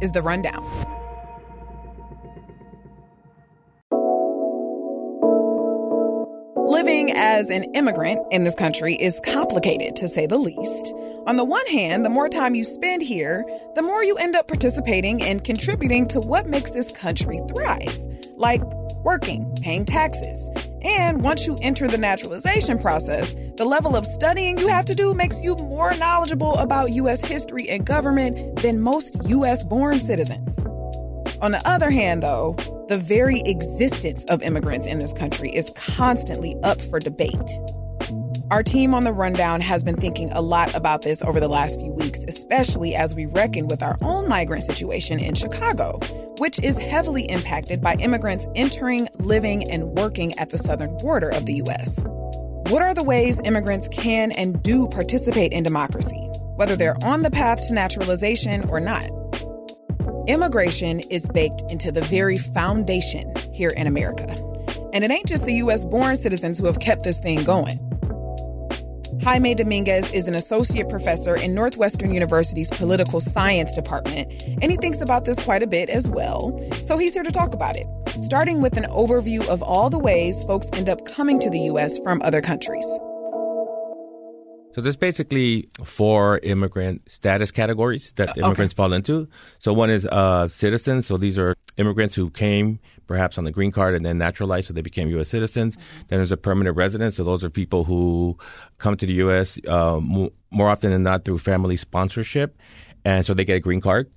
is The Rundown. Living as an immigrant in this country is complicated, to say the least. On the one hand, the more time you spend here, the more you end up participating and contributing to what makes this country thrive, like working, paying taxes. And once you enter the naturalization process, the level of studying you have to do makes you more knowledgeable about U.S. history and government than most U.S. born citizens. On the other hand, though, the very existence of immigrants in this country is constantly up for debate. Our team on the rundown has been thinking a lot about this over the last few weeks, especially as we reckon with our own migrant situation in Chicago, which is heavily impacted by immigrants entering, living, and working at the southern border of the U.S. What are the ways immigrants can and do participate in democracy, whether they're on the path to naturalization or not? Immigration is baked into the very foundation here in America. And it ain't just the U.S. born citizens who have kept this thing going. Jaime Dominguez is an associate professor in Northwestern University's political science department, and he thinks about this quite a bit as well. So he's here to talk about it, starting with an overview of all the ways folks end up coming to the U.S. from other countries. So there's basically four immigrant status categories that okay. immigrants fall into. So one is uh, citizens. So these are immigrants who came perhaps on the green card and then naturalized, so they became U.S. citizens. Mm-hmm. Then there's a permanent resident. So those are people who come to the U.S. Uh, more often than not through family sponsorship, and so they get a green card.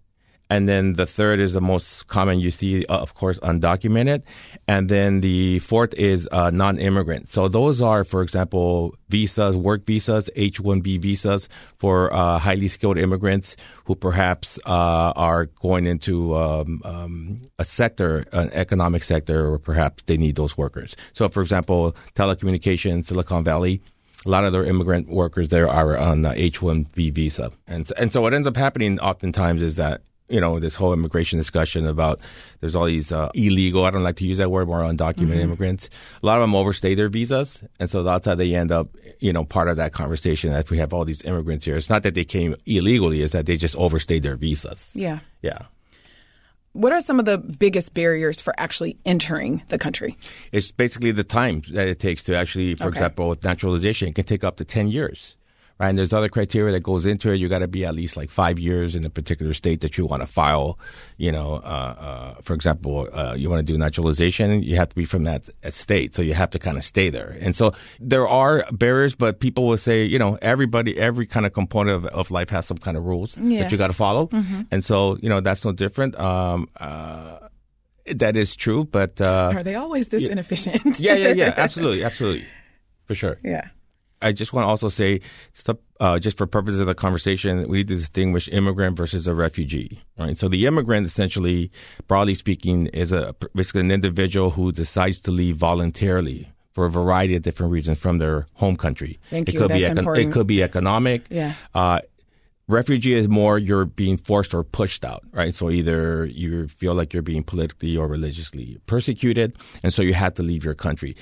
And then the third is the most common you see, uh, of course, undocumented. And then the fourth is uh, non immigrant. So those are, for example, visas, work visas, H 1B visas for uh, highly skilled immigrants who perhaps uh, are going into um, um, a sector, an economic sector, or perhaps they need those workers. So, for example, telecommunications, Silicon Valley a lot of their immigrant workers there are on the H-1B visa, and and so what ends up happening oftentimes is that you know, this whole immigration discussion about there's all these uh, illegal, I don't like to use that word, more undocumented mm-hmm. immigrants. A lot of them overstay their visas. And so that's how they end up, you know, part of that conversation that we have all these immigrants here. It's not that they came illegally, it's that they just overstayed their visas. Yeah. Yeah. What are some of the biggest barriers for actually entering the country? It's basically the time that it takes to actually, for okay. example, with naturalization, it can take up to 10 years right? And there's other criteria that goes into it. You got to be at least like five years in a particular state that you want to file. You know, uh, uh, for example, uh, you want to do naturalization, you have to be from that state, so you have to kind of stay there. And so there are barriers, but people will say, you know, everybody, every kind of component of, of life has some kind of rules yeah. that you got to follow. Mm-hmm. And so, you know, that's no different. Um, uh, that is true, but uh, are they always this yeah, inefficient? yeah, yeah, yeah, absolutely, absolutely, for sure. Yeah. I just want to also say, uh, just for purposes of the conversation, we need to distinguish immigrant versus a refugee, right? So the immigrant, essentially, broadly speaking, is a basically an individual who decides to leave voluntarily for a variety of different reasons from their home country. Thank it you. Could That's be econ- important. It could be economic. Yeah. Uh, refugee is more you're being forced or pushed out, right? So either you feel like you're being politically or religiously persecuted, and so you had to leave your country.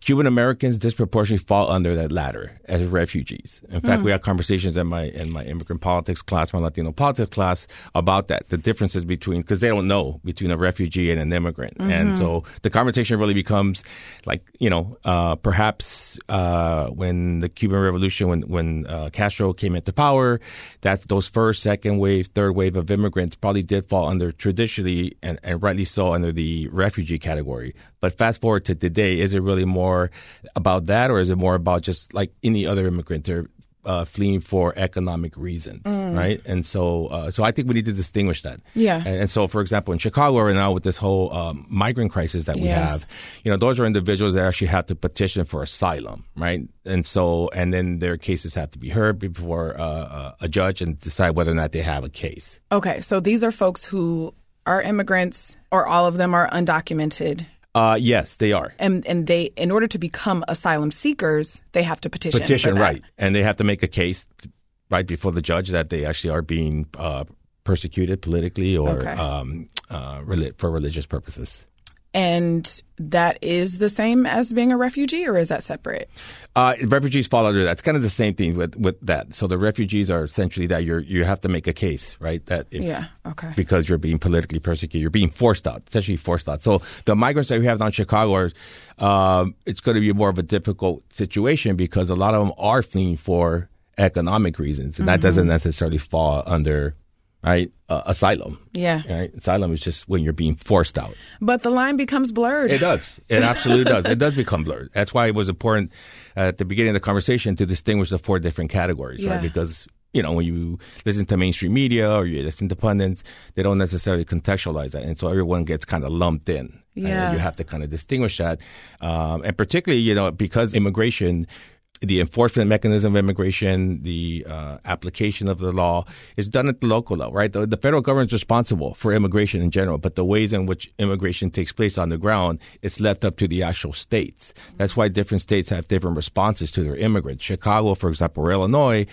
Cuban Americans disproportionately fall under that latter as refugees. In fact, mm. we had conversations in my in my immigrant politics class, my Latino politics class, about that, the differences between because they don't know between a refugee and an immigrant, mm-hmm. and so the conversation really becomes like you know uh, perhaps uh, when the Cuban Revolution, when when uh, Castro came into power, that those first, second wave, third wave of immigrants probably did fall under traditionally and, and rightly so under the refugee category. But fast forward to today, is it really more about that, or is it more about just like any other immigrant? They're uh, fleeing for economic reasons, mm. right? And so, uh, so I think we need to distinguish that. Yeah. And, and so, for example, in Chicago right now, with this whole um, migrant crisis that we yes. have, you know, those are individuals that actually have to petition for asylum, right? And so, and then their cases have to be heard before uh, uh a judge and decide whether or not they have a case. Okay, so these are folks who are immigrants or all of them are undocumented? Uh, yes, they are. And and they in order to become asylum seekers, they have to petition. Petition, right? And they have to make a case right before the judge that they actually are being uh, persecuted politically or Okay. um, uh, for religious purposes. And that is the same as being a refugee, or is that separate? Uh, refugees fall under that. It's kind of the same thing with, with that. So the refugees are essentially that you you have to make a case, right? That if, Yeah. Okay. because you're being politically persecuted, you're being forced out, essentially forced out. So the migrants that we have down in Chicago are, um, it's going to be more of a difficult situation because a lot of them are fleeing for economic reasons, and that doesn't necessarily fall under right uh, asylum. Yeah. Right, asylum is just when you're being forced out. But the line becomes blurred. It does. It absolutely does. It does become blurred. That's why it was important at the beginning of the conversation to distinguish the four different categories, Yeah. right? Because you know when you listen to mainstream media or you listen to pundits, they don't necessarily contextualize that, and so everyone gets kind of lumped in. And Yeah. you have to kind of distinguish that, um, and particularly you know because immigration. The enforcement mechanism of immigration, the uh, application of the law is done at the local level, right? The, the federal government is responsible for immigration in general, but the ways in which immigration takes place on the ground is left up to the actual states. That's why different states have different responses to their immigrants. Chicago, for example, or Illinois,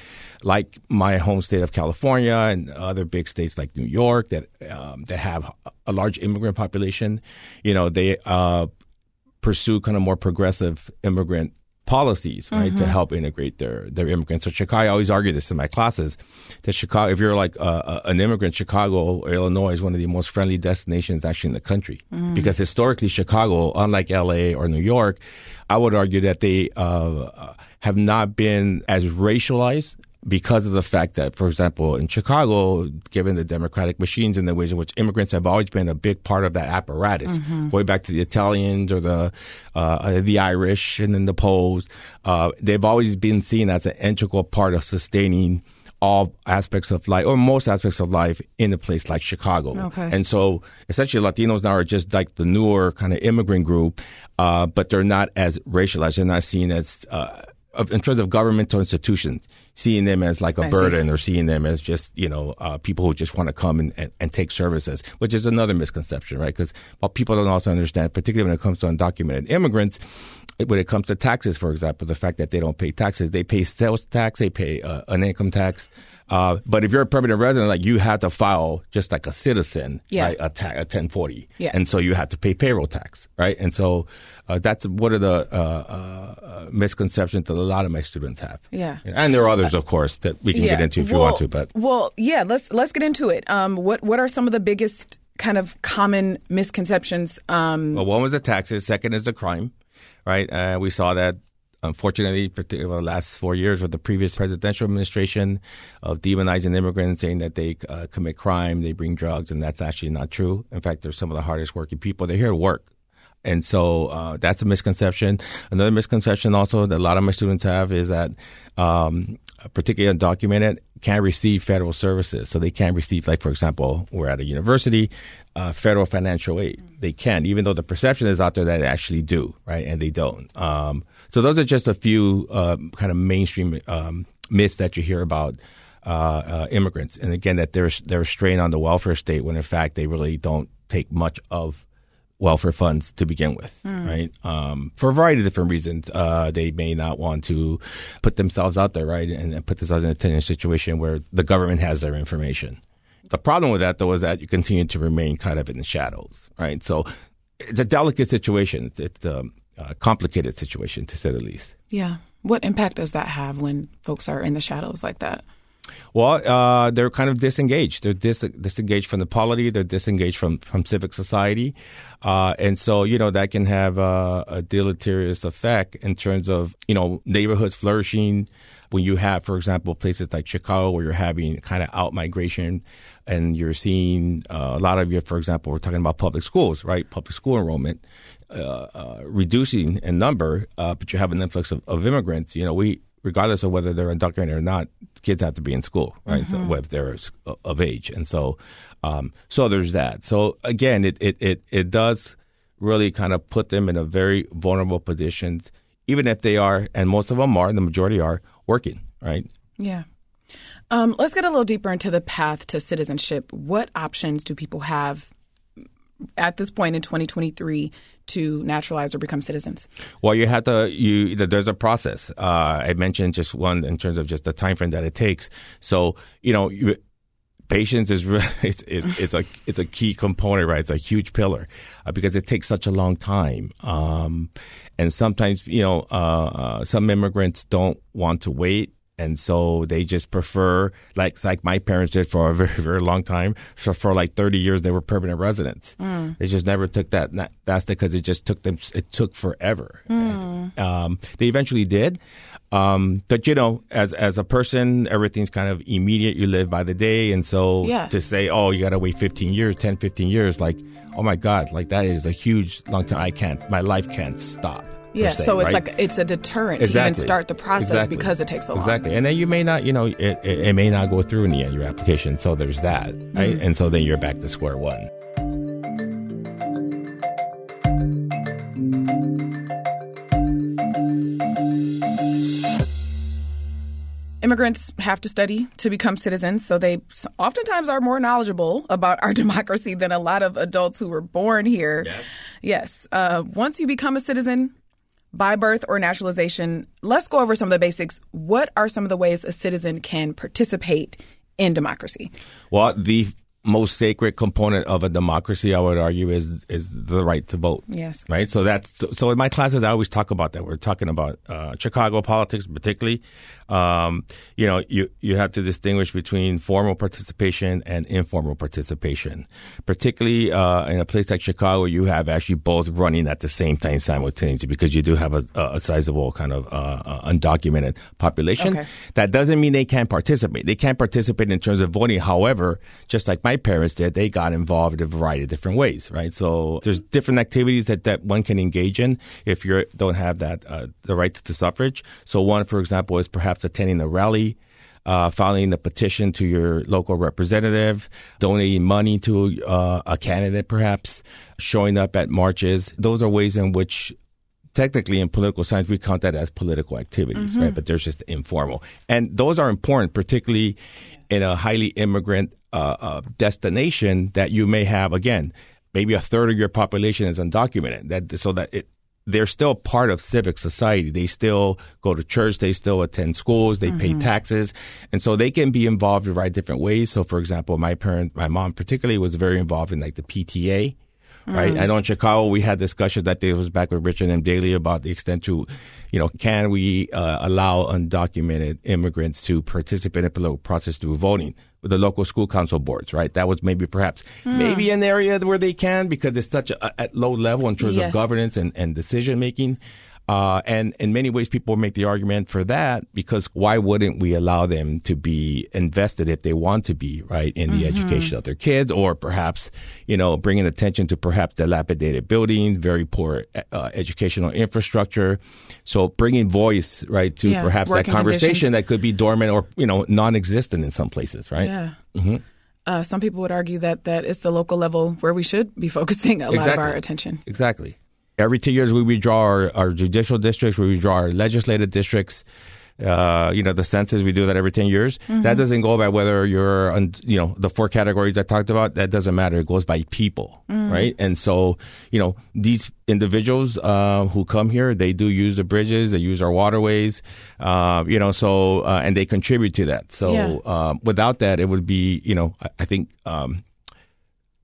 like my home state of California and other big states like New York that um, that have a large immigrant population, you know, they uh, pursue kind of more progressive immigrant policies, right, to help integrate their their immigrants. So Chicago, I always argue this in my classes that Chicago, if you're like uh, an immigrant, Chicago or Illinois is one of the most friendly destinations actually in the country because historically Chicago, unlike L.A. or New York, I would argue that they uh, have not been as racialized because of the fact that, for example, in Chicago, given the democratic machines and the ways in which immigrants have always been a big part of that apparatus, going back to the Italians or the uh, the Irish and then the Poles, uh, they've always been seen as an integral part of sustaining all aspects of life or most aspects of life in a place like Chicago. Okay. And so essentially Latinos now are just like the newer kind of immigrant group, uh, but they're not as racialized. They're not seen as, uh, of, in terms of governmental institutions, seeing them as like a I see. burden or seeing them as just, you know, uh, people who just want to come and, and, and take services, which is another misconception, right? Because people don't also understand, particularly when it comes to undocumented immigrants, when it comes to taxes, for example, the fact that they don't pay taxes, they pay sales tax, they pay uh, an income tax. Uh, but if you're a permanent resident, like you have to file just like a citizen, Yeah. right? A, ta- a 1040. Yeah. And so you have to pay payroll tax, right? And so uh, that's one of the uh, uh, uh, misconceptions that a lot of my students have. Yeah. And there are others, of course, that we can get into if you want to. But well, yeah, let's let's get into it. Um, what what are some of the biggest kind of common misconceptions? Um, Well, one was the taxes. Second is the crime, right? Uh, we saw that, unfortunately, particularly over the last four years with the previous presidential administration of demonizing immigrants, saying that they uh, commit crime, they bring drugs, and that's actually not true. In fact, they're some of the hardest working people. They're here to work. And so uh, that's a misconception. Another misconception also that a lot of my students have is that, um, particularly undocumented, can't receive federal services. So they can't receive, like, for example, we're at a university, uh, federal financial aid. They can, even though the perception is out there that they actually do, right? And they don't. Um, so those are just a few uh, kind of mainstream um, myths that you hear about uh, uh, immigrants. And again, that they're, they're a strain on the welfare state when in fact they really don't take much of welfare funds to begin with, right? Um, for a variety of different reasons. Uh, they may not want to put themselves out there, right? And, and put themselves in a tenant situation where the government has their information. The problem with that, though, is that you continue to remain kind of in the shadows, right? So it's a delicate situation. It's, it's a, a complicated situation, to say the least. yeah. What impact does that have when folks are in the shadows like that? Well, uh, they're kind of disengaged. They're dis- disengaged from the polity. They're disengaged from, from civic society. Uh, and so, you know, that can have uh, a deleterious effect in terms of, you know, neighborhoods flourishing. When you have, for example, places like Chicago where you're having kind of out migration and you're seeing uh, a lot of your, for example, we're talking about public schools, right? Public school enrollment uh, uh, reducing in number, uh, but you have an influx of, of immigrants. You know, we, regardless of whether they're undocumented or not, kids have to be in school, right? So if they're of age, and so um, so there's that. So again, it, it it it does really kind of put them in a very vulnerable position, even if they are, and most of them are, the majority are working, right? Yeah. Um, let's get a little deeper into the path to citizenship. What options do people have at this point in 2023 to naturalize or become citizens? Well, you have to. You there's a process. Uh, I mentioned just one in terms of just the time frame that it takes. So you know. You, patience is it's, a it's a key component, right? It's a huge pillar uh, because it takes such a long time, um, and sometimes you know uh, uh, some immigrants don't want to wait and so they just prefer like like my parents did for a very very long time for for like 30 years they were permanent residents. Mm. they just never took that that's because it just took them it took forever. Mm. um, they eventually did. Um, but you know as as a person everything's kind of immediate. You live by the day. And so yeah. to say oh you got to wait 15 years 10 15 years like oh my god like that is a huge long time. I can't my life can't stop yeah, se, so it's right? like it's a deterrent exactly. to even start the process exactly. because it takes so long. Exactly, and then you may not, you know, it, it, it, may not go through in the end your application. So there's that, right? Mm-hmm. And so then you're back to square one. Immigrants have to study to become citizens, so they oftentimes are more knowledgeable about our democracy than a lot of adults who were born here. Yes. Yes. Uh, once you become a citizen, by birth or naturalization, let's go over some of the basics. What are some of the ways a citizen can participate in democracy? Well, the most sacred component of a democracy, I would argue, is is the right to vote. Yes. Right. So that's so, in my classes, I always talk about that. We're talking about uh, Chicago politics, particularly. Um, you know, you you have to distinguish between formal participation and informal participation. Particularly uh, in a place like Chicago, you have actually both running at the same time simultaneously because you do have a, a sizable kind of uh, uh, undocumented population. Okay. That doesn't mean they can't participate. They can't participate in terms of voting. However, just like my parents did, they got involved in a variety of different ways, right? So there's different activities that, that one can engage in if you don't have that uh, the right to suffrage. So one, for example, is perhaps attending a rally. Uh, filing a petition to your local representative, donating money to uh, a candidate, perhaps showing up at marches. Those are ways in which technically in political science we count that as political activities, mm-hmm. right? But they're just informal, and those are important, particularly in a highly immigrant uh, uh, destination that you may have again maybe a third of your population is undocumented that so that it they're still part of civic society. They still go to church. They still attend schools. They mm-hmm. pay taxes. And so they can be involved in right different ways. So, for example, my parent, my mom particularly was very involved in like the PTA. Right. Mm. I know in Chicago we had discussions that day was back with Richard M. Daley about the extent to, you know, can we uh, allow undocumented immigrants to participate in the political process through voting? with the local school council boards, right? That was maybe perhaps hmm. maybe an area where they can because it's such a at low level in terms yes. of governance and, and decision making. Uh, and in many ways, people make the argument for that because why wouldn't we allow them to be invested if they want to be, right, in the mm-hmm. education of their kids or perhaps, you know, bringing attention to perhaps dilapidated buildings, very poor uh, educational infrastructure. So bringing voice, right, to yeah, perhaps that conversation conditions. that could be dormant or, you know, non existent in some places, right? Yeah. Mm-hmm. Uh, some people would argue that that is the local level where we should be focusing a exactly. lot of our attention. Exactly every two years we redraw our, our judicial districts, we redraw our legislative districts. Uh, you know, the census, we do that every 10 years. Mm-hmm. That doesn't go by whether you're, on, you know, the four categories I talked about. That doesn't matter. It goes by people, mm-hmm. right? And so, you know, these individuals uh, who come here, they do use the bridges, they use our waterways, uh, you know, so, uh, and they contribute to that. So yeah. Uh, without that, it would be, you know, I, I think um,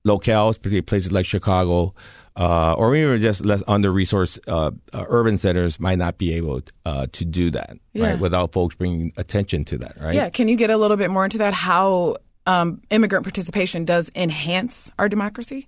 locales, particularly places like Chicago, uh, or even just less under resourced uh, uh, urban centers might not be able uh, to do that yeah. right without folks bringing attention to that right? Yeah. Can you get a little bit more into that? How um, immigrant participation does enhance our democracy?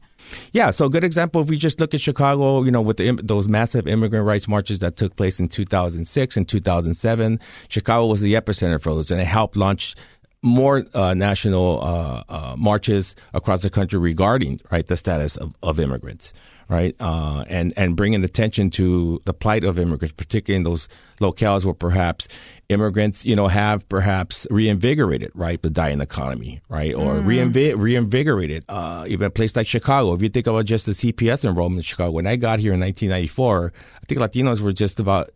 Yeah, so a good example if we just look at Chicago, you know, with the, those massive immigrant rights marches that took place in 2006 and 2007, Chicago was the epicenter for those, and it helped launch more uh, national uh, uh, marches across the country regarding right the status of, of immigrants right? Uh, and and bringing attention to the plight of immigrants, particularly in those locales where perhaps immigrants, you know, have perhaps reinvigorated, right, the dying economy, right, or mm. reinvig- reinvigorated. Uh, even a place like Chicago, if you think about just the CPS enrollment in Chicago, when I got here in 1994, I think Latinos were just about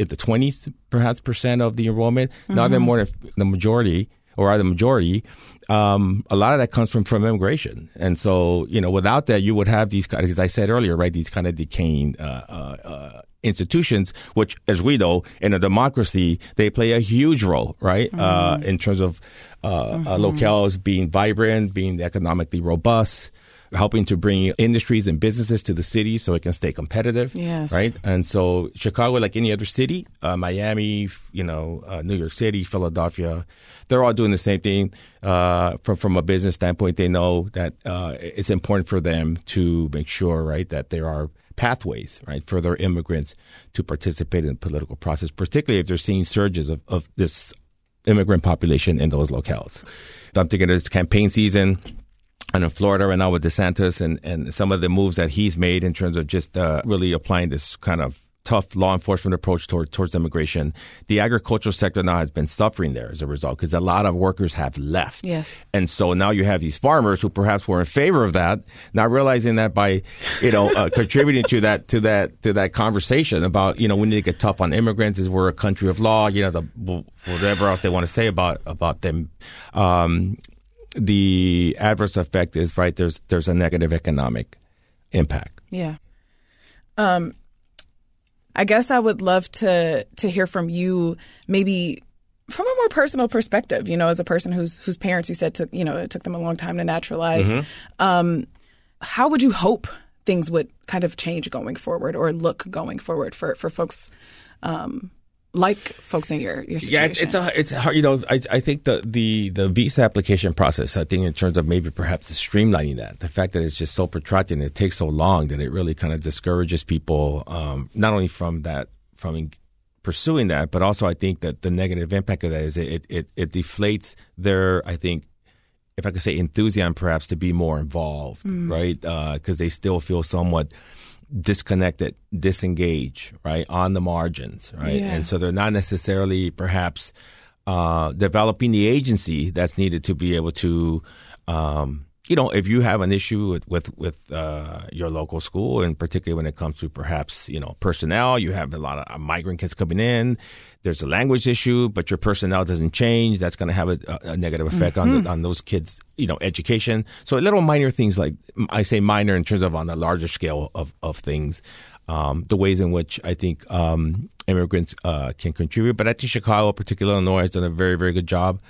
in the 20s, perhaps percent of the enrollment. Mm-hmm. Now they're more than the majority or are the majority, um, a lot of that comes from, from immigration. And so, you know, without that, you would have these, as I said earlier, right, these kind of decaying uh, uh, uh, institutions, which, as we know, in a democracy, they play a huge role, right, uh, mm-hmm. in terms of uh, mm-hmm. locales being vibrant, being economically robust helping to bring industries and businesses to the city so it can stay competitive. Yes. Right. And so Chicago, like any other city, uh, Miami, you know, uh, New York City, Philadelphia, they're all doing the same thing. Uh, from from a business standpoint, they know that uh, it's important for them to make sure, right, that there are pathways, right, for their immigrants to participate in the political process, particularly if they're seeing surges of, of this immigrant population in those locales. I'm thinking it's campaign season and in Florida right now with DeSantis and, and some of the moves that he's made in terms of just uh, really applying this kind of tough law enforcement approach toward, towards immigration, the agricultural sector now has been suffering there as a result because a lot of workers have left. Yes. And so now you have these farmers who perhaps were in favor of that, not realizing that by, you know, uh, contributing to that, to that, to that conversation about, you know, we need to get tough on immigrants is we're a country of law, you know, the, whatever else they want to say about, about them. Um, the adverse effect is right there's there's a negative economic impact. Yeah. Um I guess I would love to to hear from you maybe from a more personal perspective, you know, as a person whose whose parents you said took, you know, it took them a long time to naturalize. Mm-hmm. Um how would you hope things would kind of change going forward or look going forward for for folks um like folks in your your situation. Yeah, it's a, it's hard. You know, I I think the the the visa application process. I think in terms of maybe perhaps streamlining that, the fact that it's just so protracted and it takes so long that it really kind of discourages people, um, not only from that from pursuing that, but also I think that the negative impact of that is it it it deflates their I think if I could say enthusiasm perhaps to be more involved, mm. right? Because uh, they still feel somewhat disconnected, disengage, right, on the margins, right? Yeah. And so they're not necessarily perhaps uh, developing the agency that's needed to be able to, um, you know, if you have an issue with with, with uh, your local school, and particularly when it comes to perhaps you know personnel, you have a lot of migrant kids coming in. There's a language issue, but your personnel doesn't change. That's going to have a, a, negative effect mm-hmm. on the, on those kids, you know, education. So little minor things like I say minor in terms of on a larger scale of of things um, the ways in which I think um, immigrants uh, can contribute. But I think Chicago, particularly Illinois, has done a very, very good job,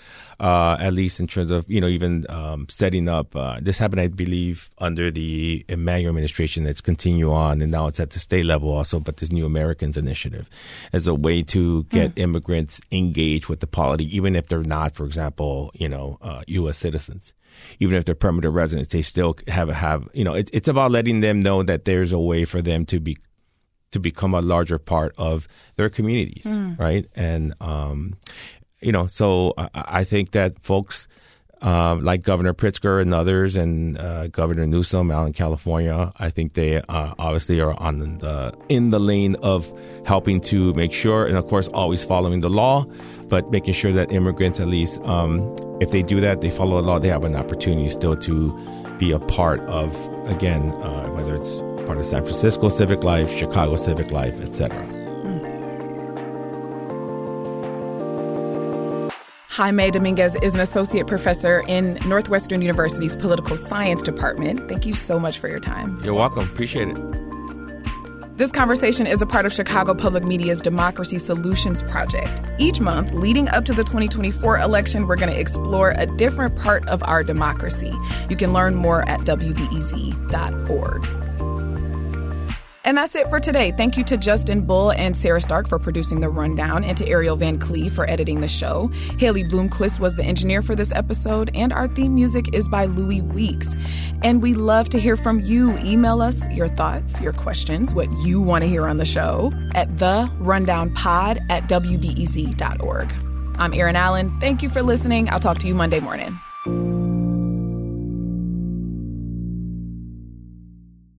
uh, at least in terms of you know even um, setting up. Uh, this happened, I believe, under the Emanuel administration. That's continue on, and now it's at the state level also. But this New Americans Initiative as a way to get mm. immigrants engaged with the polity, even if they're not, for example, you know, U.S. Uh, citizens even if they're permanent residents, they still have have you know. It, it's about letting them know that there's a way for them to be to become a larger part of their communities, mm. right? And um, you know, so I, I think that folks. Uh, like Governor Pritzker and others, and uh, Governor Newsom out in California, I think they uh, obviously are on the in the lane of helping to make sure, and of course, always following the law, but making sure that immigrants, at least, um, if they do that, they follow the law, they have an opportunity still to be a part of, again, uh, whether it's part of San Francisco civic life, Chicago civic life, etc. Jaime Dominguez is an associate professor in Northwestern University's political science department. Thank you so much for your time. You're welcome. Appreciate it. This conversation is a part of Chicago Public Media's Democracy Solutions Project. Each month, leading up to the 2024 election, we're going to explore a different part of our democracy. You can learn more at WBEZ.org. And that's it for today. Thank you to Justin Bull and Sarah Stark for producing the rundown, and to Ariel Van Cleave for editing the show. Haley Bloomquist was the engineer for this episode, and our theme music is by Louis Weeks. And we love to hear from you. Email us your thoughts, your questions, what you want to hear on the show at the rundownpod at WBEZ.org. I'm Erin Allen. Thank you for listening. I'll talk to you Monday morning.